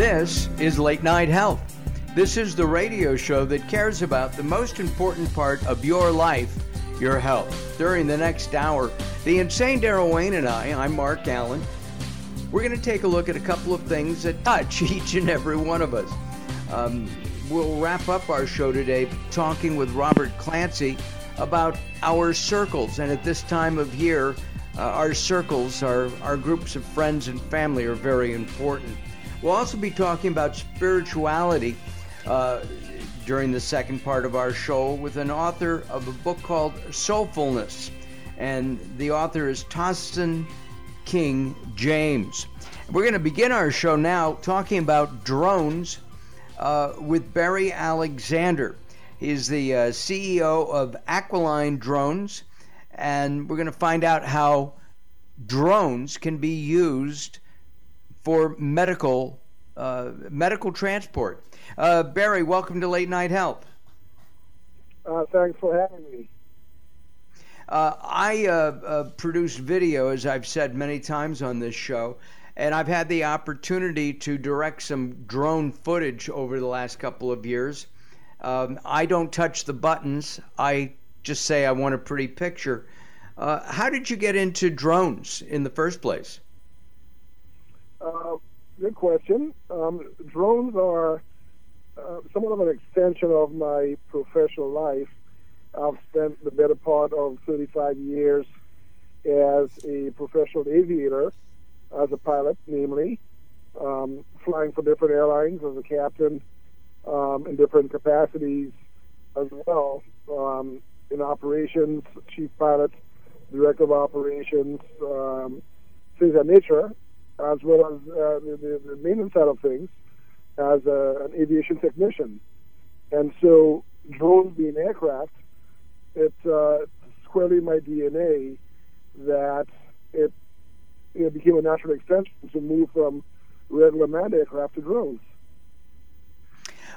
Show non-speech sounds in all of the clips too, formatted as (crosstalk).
This is Late Night Health. This is the radio show that cares about the most important part of your life, your health. During the next hour, the insane Daryl Wayne and I, I'm Mark Allen, we're going to take a look at a couple of things that touch (laughs) each and every one of us. Um, we'll wrap up our show today talking with Robert Clancy about our circles. And at this time of year, uh, our circles, our, our groups of friends and family are very important. We'll also be talking about spirituality uh, during the second part of our show with an author of a book called Soulfulness. And the author is Tostin King James. We're going to begin our show now talking about drones uh, with Barry Alexander. He's the uh, CEO of Aquiline Drones, and we're going to find out how drones can be used for medical uh, medical transport. Uh, Barry, welcome to Late Night Health. Uh, thanks for having me. Uh, I uh, uh, produce video, as I've said many times on this show, and I've had the opportunity to direct some drone footage over the last couple of years. Um, I don't touch the buttons. I just say I want a pretty picture. Uh, how did you get into drones in the first place? Uh, good question. Um, drones are uh, somewhat of an extension of my professional life. I've spent the better part of 35 years as a professional aviator, as a pilot, namely, um, flying for different airlines as a captain um, in different capacities as well um, in operations, chief pilot, director of operations, um, things of that nature, as well as uh, the, the, maintenance side of things as a, an aviation technician. And so, drones being aircraft, it's uh, squarely in my DNA that it, it became a natural extension to move from regular manned aircraft to drones.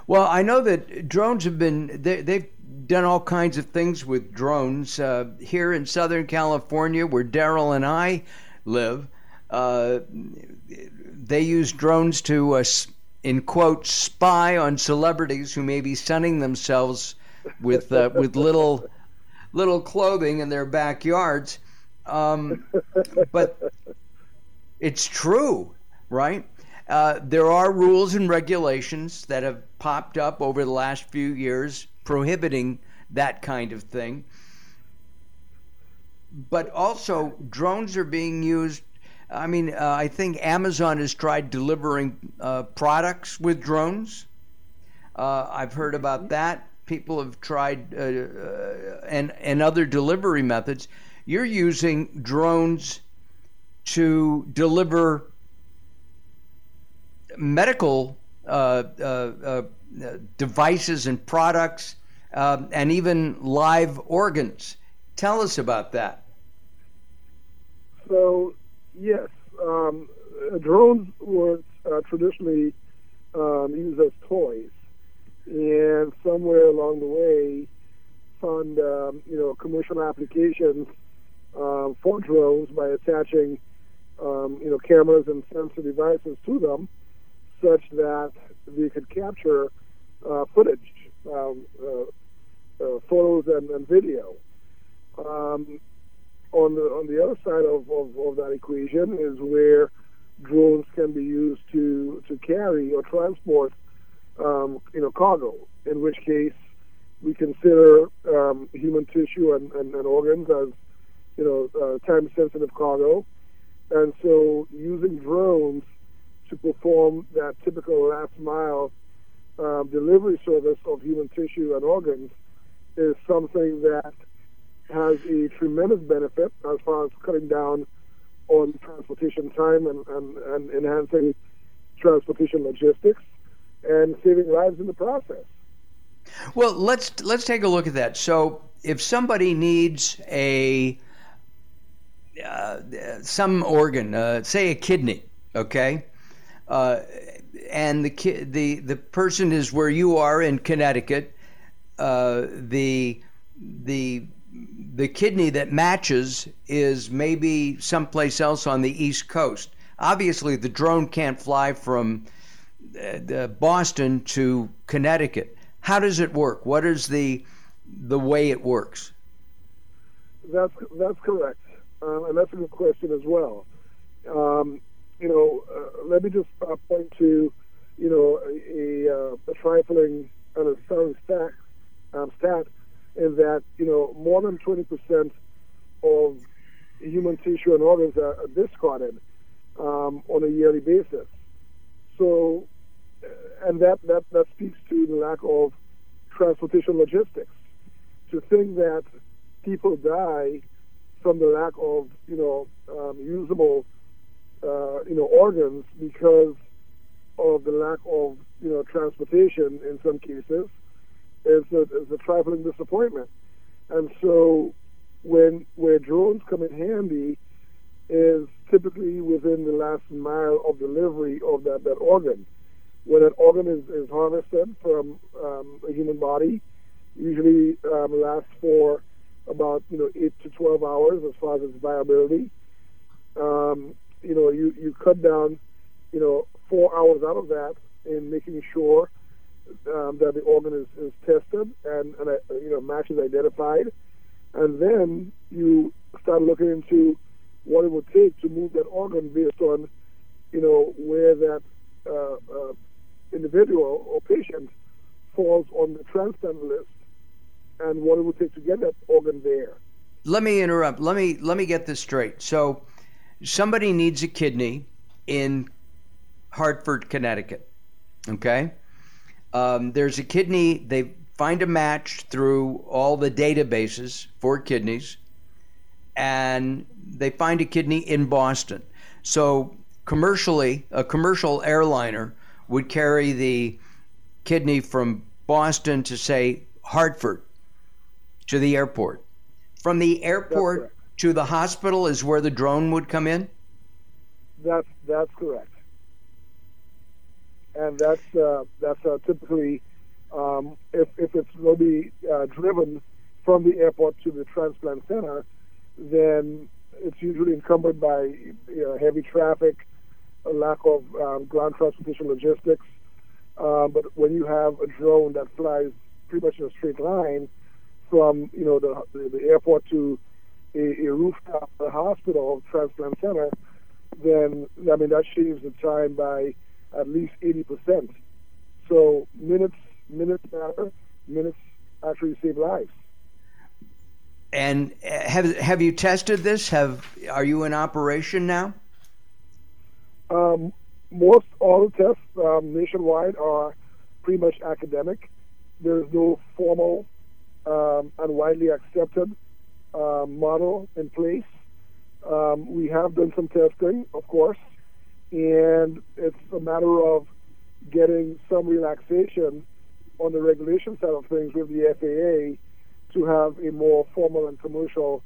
Well, I know that drones have been, they, they've done all kinds of things with drones. Uh, here in Southern California, where Daryl and I live, they use drones to, uh, in quote, spy on celebrities who may be sunning themselves with uh, with little little clothing in their backyards. Um, but it's true, right? Uh, there are rules and regulations that have popped up over the last few years prohibiting that kind of thing. But also, drones are being used. I mean, uh, I think Amazon has tried delivering uh, products with drones. Uh, I've heard about that. People have tried uh, uh, and and other delivery methods. You're using drones to deliver medical uh, uh, uh, devices and products, um, and even live organs. Tell us about that. So, yes, um, drones were uh, traditionally um, used as toys, and somewhere along the way, found um, you know commercial applications um, for drones by attaching um, you know cameras and sensor devices to them such that they could capture uh, footage, um, uh, uh, photos and, and video. On the on the other side of, of, of that equation is where drones can be used to to carry or transport um, you know cargo. In which case, we consider um, human tissue and, and, and, organs as you know uh, time sensitive cargo, and so using drones to perform that typical last mile um, delivery service of human tissue and organs is something that has a tremendous benefit as far as cutting down on transportation time and, and, and enhancing transportation logistics and saving lives in the process. Well, let's let's take a look at that. So, if somebody needs a uh, some organ, uh, say a kidney, okay, uh, and the ki- the the person is where you are in Connecticut, uh, the the the kidney that matches is maybe someplace else on the East Coast. Obviously, the drone can't fly from uh, Boston to Connecticut. How does it work? What is the the way it works? That's that's correct, um, and that's a good question as well. Um, you know, uh, let me just uh, point to, you know, a, a, uh, a trifling and a sound stat, um, stat in that you know more than 20% of human tissue and organs are, discarded um, on a yearly basis. So, uh, and that, that, that speaks to the lack of transportation logistics. To think that people die from the lack of, you know, um, usable, uh, you know, organs because of the lack of, you know, transportation in some cases is a, is a trifling disappointment. And so when where drones come in handy is typically within the last mile of delivery of that, that organ. When an organ is, is harvested from um, a human body, usually um, lasts for about you know eight to twelve hours as far as its viability. Um, you know, you, you cut down you know four hours out of that in making sure um, that the organ is, is tested and, and uh, you know match is identified, and then you start looking into what it would take to move that organ based on you know where that uh, uh, individual or patient falls on the transplant list and what it would take to get that organ there. Let me interrupt. Let me let me get this straight. So somebody needs a kidney in Hartford, Connecticut. Okay? Um, there's a kidney, they find a match through all the databases for kidneys, and they find a kidney in Boston. So, commercially, a commercial airliner would carry the kidney from Boston to, say, Hartford to the airport. From the airport to the hospital is where the drone would come in? That's, that's correct and that's uh, that's uh, typically um, if if it's to be uh, driven from the airport to the transplant center, then it's usually encumbered by you know, heavy traffic, a lack of um, ground transportation logistics. Uh, but when you have a drone that flies pretty much in a straight line from you know the the, the airport to a, a rooftop a hospital transplant center, then I mean that shaves the time by at least 80%. So minutes, minutes matter. Minutes actually save lives. And uh, have have you tested this? Have are you in operation now? Um, most all the tests um, nationwide are pretty much academic. There is no formal um, and widely accepted uh, model in place. Um, we have done some testing, of course, and it's a matter of getting some relaxation on the regulation side of things with the FAA to have a more formal and commercial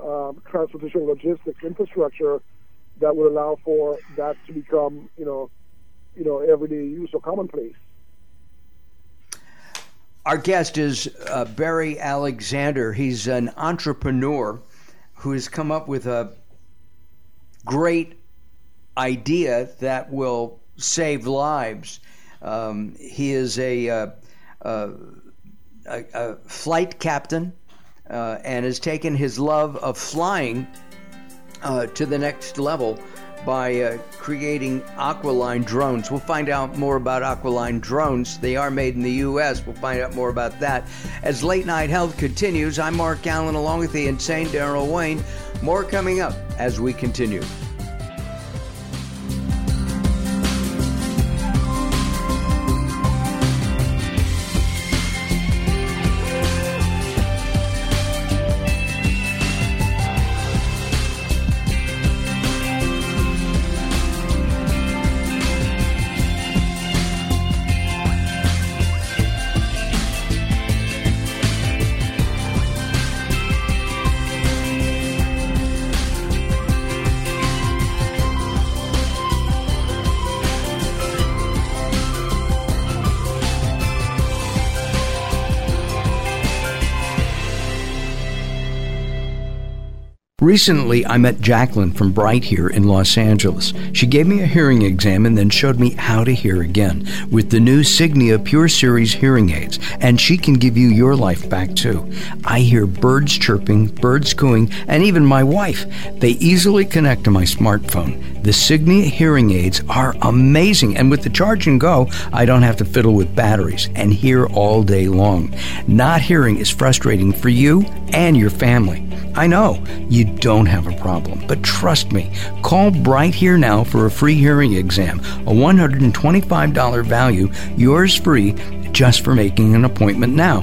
um, transportation logistics infrastructure that would allow for that to become, you know, you know, everyday use or commonplace. Our guest is uh, Barry Alexander. He's an entrepreneur who has come up with a great idea that will save lives. Um, he is a uh, uh, a, a flight captain uh, and has taken his love of flying uh, to the next level by uh, creating Aquiline drones. We'll find out more about Aquiline drones. They are made in the U.S. We'll find out more about that. As Late Night Health continues, I'm Mark Allen along with the insane Daryl Wayne. More coming up as we continue. Recently, I met Jacqueline from Bright here in Los Angeles. She gave me a hearing exam and then showed me how to hear again with the new Signia Pure Series hearing aids, and she can give you your life back too. I hear birds chirping, birds cooing, and even my wife. They easily connect to my smartphone. The Signia hearing aids are amazing, and with the charge and go, I don't have to fiddle with batteries and hear all day long. Not hearing is frustrating for you and your family. I know you don't have a problem, but trust me, call Bright Here now for a free hearing exam, a $125 value, yours free just for making an appointment now.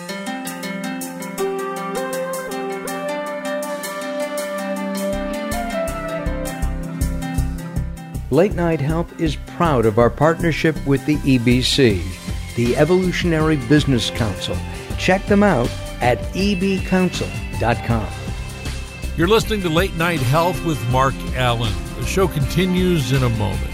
Late Night Health is proud of our partnership with the EBC, the Evolutionary Business Council. Check them out at ebcouncil.com. You're listening to Late Night Health with Mark Allen. The show continues in a moment.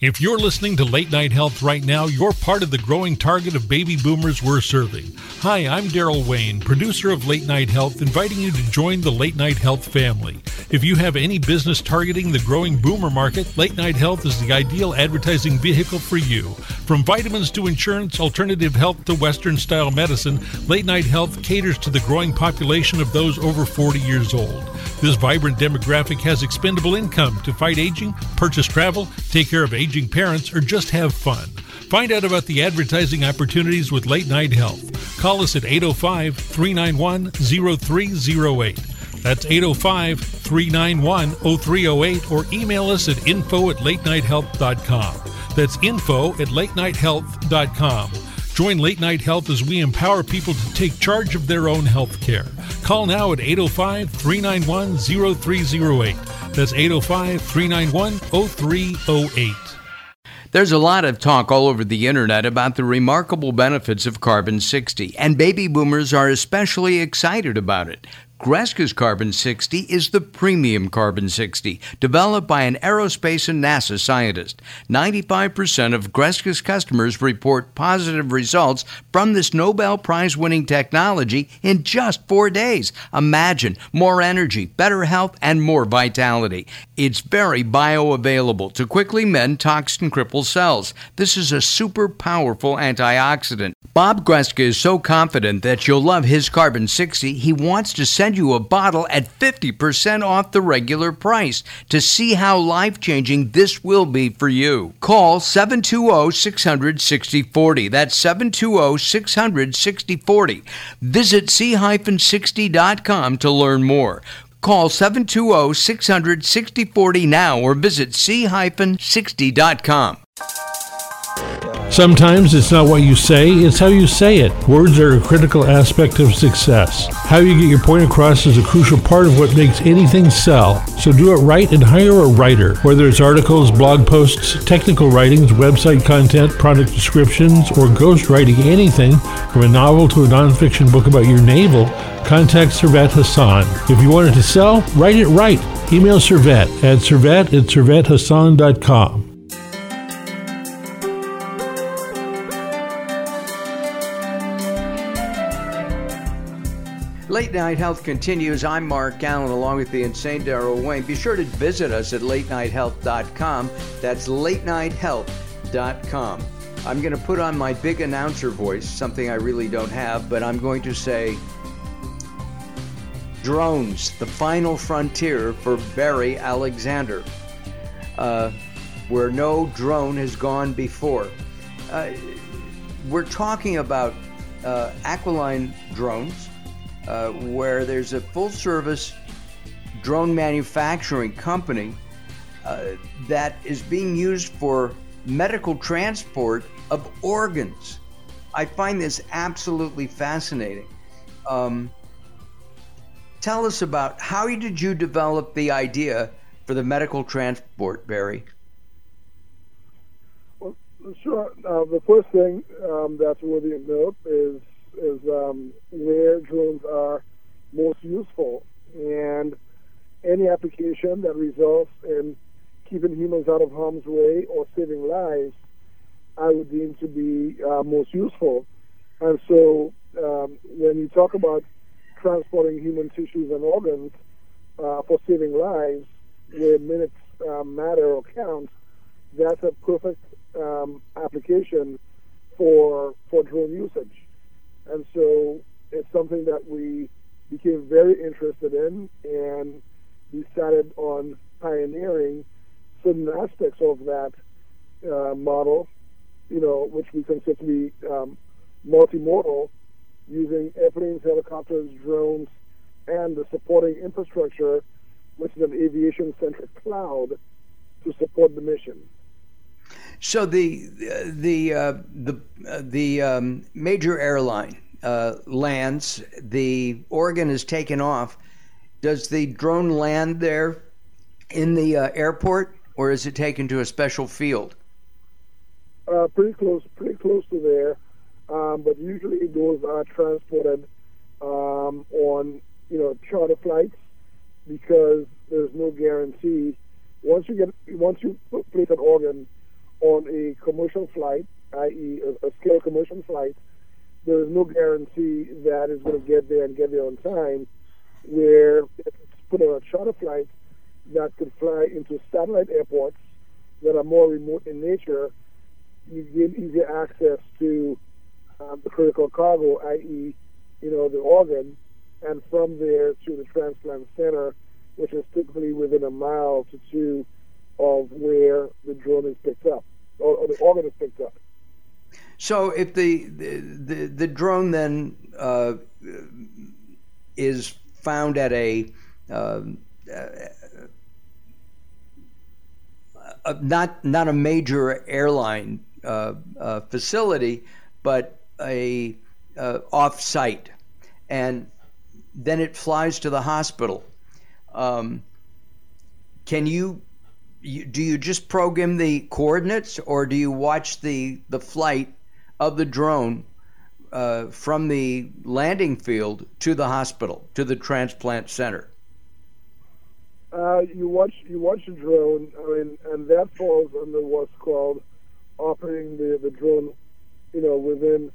If you're listening to Late Night Health right now, you're part of the growing target of baby boomers we're serving. Hi, I'm Daryl Wayne, producer of Late Night Health, inviting you to join the Late Night Health family. If you have any business targeting the growing boomer market, Late Night Health is the ideal advertising vehicle for you. From vitamins to insurance, alternative health to Western style medicine, Late Night Health caters to the growing population of those over 40 years old. This vibrant demographic has expendable income to fight aging, purchase travel, take care of aging parents, or just have fun. Find out about the advertising opportunities with Late Night Health. Call us at 805 391 0308. That's 805 391 0308 or email us at info at latenighthealth.com. That's info at latenighthealth.com. Join Late Night Health as we empower people to take charge of their own health care. Call now at 805 391 0308. That's 805 391 0308. There's a lot of talk all over the internet about the remarkable benefits of carbon 60, and baby boomers are especially excited about it. Greska's Carbon 60 is the premium Carbon 60, developed by an aerospace and NASA scientist. 95% of Greska's customers report positive results from this Nobel Prize winning technology in just four days. Imagine more energy, better health, and more vitality. It's very bioavailable to quickly mend toxin crippled cells. This is a super powerful antioxidant. Bob Greska is so confident that you'll love his Carbon 60, he wants to send you a bottle at 50% off the regular price to see how life changing this will be for you. Call 720 600 6040. That's 720 600 6040. Visit c-60.com to learn more. Call 720 600 6040 now or visit c-60.com. Sometimes it's not what you say, it's how you say it. Words are a critical aspect of success. How you get your point across is a crucial part of what makes anything sell. So do it right and hire a writer. Whether it's articles, blog posts, technical writings, website content, product descriptions, or ghostwriting anything from a novel to a nonfiction book about your navel, contact Servet Hassan. If you want it to sell, write it right. Email Servet at servet at servethassan.com. Late Night Health continues. I'm Mark Allen along with the insane Daryl Wayne. Be sure to visit us at latenighthealth.com. That's latenighthealth.com. I'm going to put on my big announcer voice, something I really don't have, but I'm going to say drones, the final frontier for Barry Alexander, uh, where no drone has gone before. Uh, we're talking about uh, Aquiline drones uh, where there's a full service drone manufacturing company uh, that is being used for medical transport of organs. I find this absolutely fascinating. Um, tell us about how did you develop the idea for the medical transport, Barry? Well, sure. Uh, the first thing um, that's worthy of note is is um, where drones are most useful. And any application that results in keeping humans out of harm's way or saving lives, I would deem to be uh, most useful. And so um, when you talk about transporting human tissues and organs uh, for saving lives, where minutes uh, matter or count, that's a perfect um, application for for drone usage. And so it's something that we became very interested in and decided on pioneering certain aspects of that uh, model, you know, which we consider to be um, multimodal, using airplanes, helicopters, drones, and the supporting infrastructure, which is an aviation-centric cloud, to support the mission. So the the uh, the uh, the um, major airline uh, lands, the organ is taken off. Does the drone land there in the uh, airport, or is it taken to a special field? Uh, pretty close, pretty close to there. Um, but usually those are transported um, on you know charter flights because there's no guarantee. Once you get once you place an organ on a commercial flight, i.e., a, a scale commercial flight, there is no guarantee that it's going to get there and get there on time. Where if it's put on a charter flight that could fly into satellite airports that are more remote in nature, you get easier access to um, the critical cargo, i.e., you know, the organ, and from there to the transplant center, which is typically within a mile to two of where the drone is picked up or, or the organ is picked up. So if the the the, drone then uh, is found at a uh, uh, not not a major airline uh, uh, facility, but a uh, off-site, and then it flies to the hospital. Um, can you, you, do you just program the coordinates, or do you watch the the flight of the drone uh, from the landing field to the hospital, to the transplant center? Uh, you watch you watch the drone, I mean, and that falls under what's called operating the, the drone, you know, within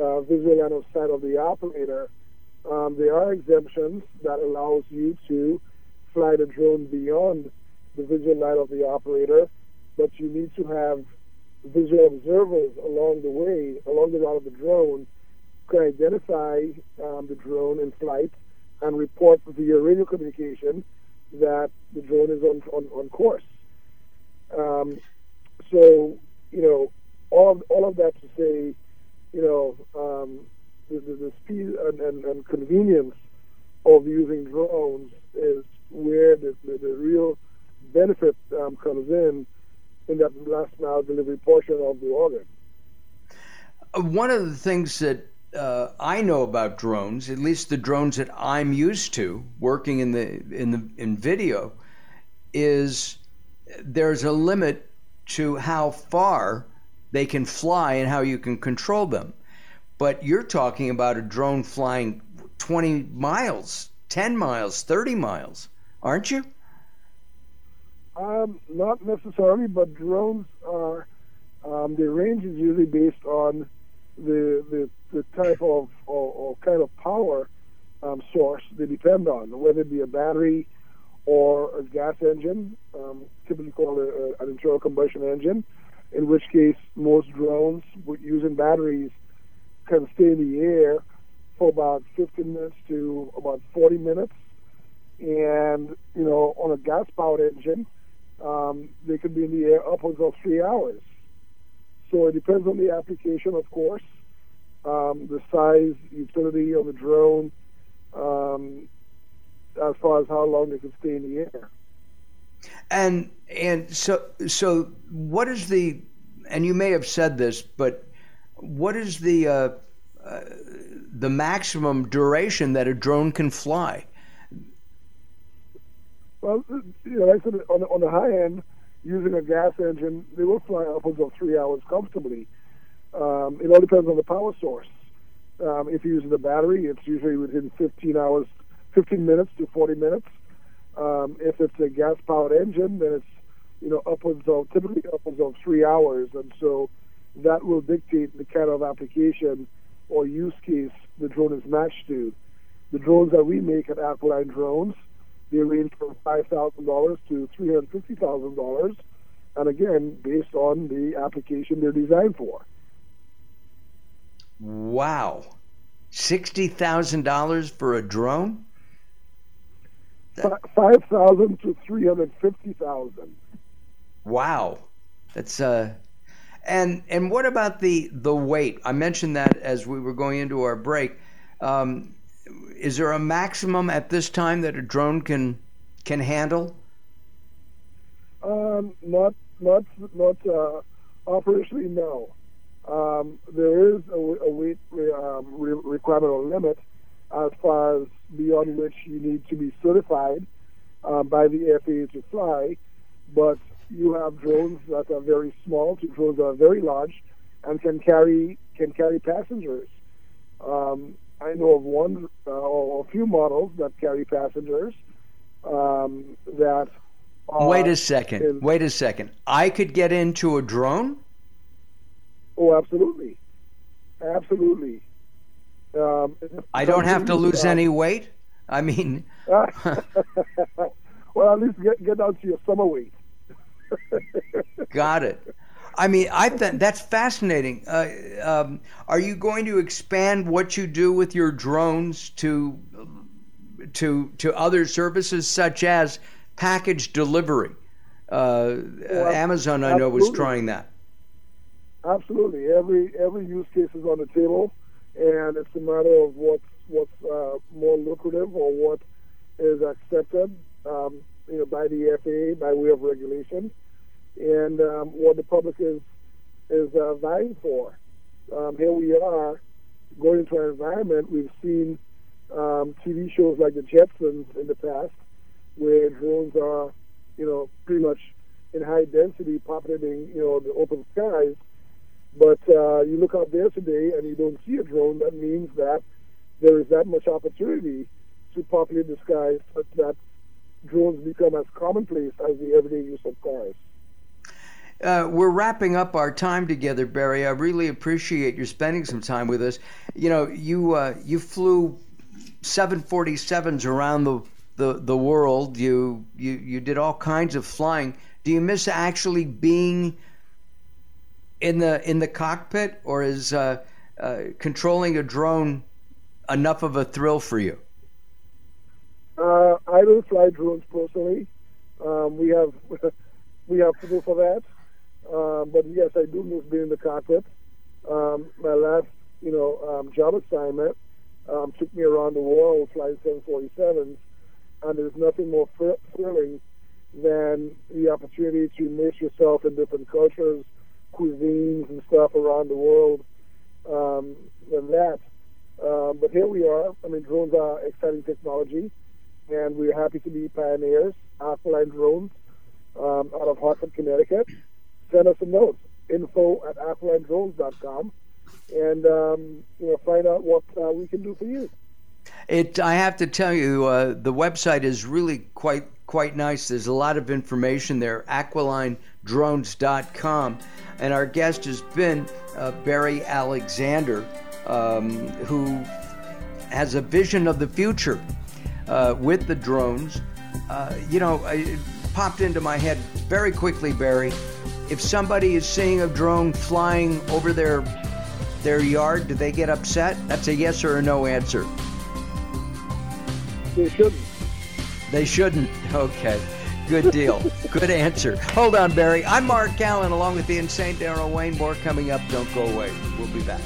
uh, visual line of sight of the operator. Um, there are exemptions that allows you to fly the drone beyond the visual line of the operator, but you need to have visual observers along the way, along the route of the drone, can identify um, the drone in flight and report via radio communication that the drone is on, on, on course. Um, so, you know, all of, all of that to say, you know, um, the, the, the, speed and, and, and, convenience of using drones is where the, the, the real benefit um, comes in in that last mile delivery portion of the organ. one of the things that uh, I know about drones, at least the drones that I'm used to working in the in the in video, is there's a limit to how far they can fly and how you can control them. But you're talking about a drone flying 20 miles, 10 miles, 30 miles, aren't you? Um, not necessarily, but drones are. Um, range is usually based on the the, the type of or, or kind of power um, source they depend on, whether it be a battery or a gas engine, um, typically called a, a, an internal combustion engine. In which case, most drones using batteries can stay in the air for about 15 minutes to about 40 minutes. And, you know, on a gas powered engine, um, they could be in the air upwards of three hours. So it depends on the application, of course, um, the size, utility of the drone, um, as far as how long they can stay in the air. And and so so what is the and you may have said this, but what is the uh, uh, the maximum duration that a drone can fly? Well, you know, like I said, on the, on the high end, using a gas engine, they will fly upwards of three hours comfortably. Um, it all depends on the power source. Um, if you're using the battery, it's usually within 15 hours, 15 minutes to 40 minutes. Um, if it's a gas-powered engine, then it's you know upwards of typically upwards of three hours, and so that will dictate the kind of application or use case the drone is matched to. The drones that we make at Aquiline Drones, they range from five thousand dollars to three hundred fifty thousand dollars, and again based on the application they're designed for. Wow, sixty thousand dollars for a drone? Five thousand to three hundred fifty thousand. Wow, that's uh, and and what about the the weight? I mentioned that as we were going into our break. Um, is there a maximum at this time that a drone can can handle? Um, not not not uh, operationally, no. Um, there is a, a weight um, requirement or limit as far as beyond which you need to be certified uh, by the FAA to fly, but you have drones that are very small to drones that are very large and can carry can carry passengers. Um, I know of one uh, or a few models that carry passengers um, that. Wait a second. In, Wait a second. I could get into a drone. Oh, absolutely, absolutely. Um, I don't have to lose uh, any weight. I mean, (laughs) well, at least get get down to your summer weight. (laughs) Got it. I mean, I th- that's fascinating. Uh, um, are you going to expand what you do with your drones to to to other services such as package delivery? Uh, well, Amazon, I know, was trying that. Absolutely, every every use case is on the table, and it's a matter of what's what's uh, more lucrative or what is accepted, um, you know, by the FAA by way of regulation and um, what the public is is uh, vying for. Um, here we are going into an environment we've seen um, TV shows like the Jetsons in the past, where drones are, you know, pretty much in high density, populating, you know, the open skies. But uh, you look out there today and you don't see a drone. That means that there is that much opportunity to populate the skies such that drones become as commonplace as the everyday use of cars. Uh, we're wrapping up our time together, Barry. I really appreciate you spending some time with us. You know, you uh, you flew 747s around the, the, the world. You, you you did all kinds of flying. Do you miss actually being in the in the cockpit, or is uh, uh controlling a drone enough of a thrill for you? Uh, I don't fly drones personally. Um, we have (laughs) we have people for that. Uh, but yes, I do miss being in the cockpit. Um, my last, you know, um, job assignment um, took me around the world flying 747s, and there's nothing more thrilling than the opportunity to immerse yourself in different cultures, cuisines, and stuff around the world. um, than that. Um, but here we are. I mean, drones are exciting technology, and we're happy to be pioneers. Aquiline Drones um, out of Hartford, Connecticut. Send us a note, info at aquilinedrones.com, and um, you know, find out what uh, we can do for you. It. I have to tell you, uh, the website is really quite quite nice. There's a lot of information there. AquilineDrones.com, and our guest has been uh, Barry Alexander, um, who has a vision of the future uh, with the drones. Uh, you know, it popped into my head very quickly, Barry. If somebody is seeing a drone flying over their their yard, do they get upset? That's a yes or a no answer. They shouldn't. They shouldn't. Okay. Good deal. (laughs) Good answer. Hold on, Barry. I'm Mark Allen along with the insane Daryl Wayne. More coming up. Don't go away. We'll be back.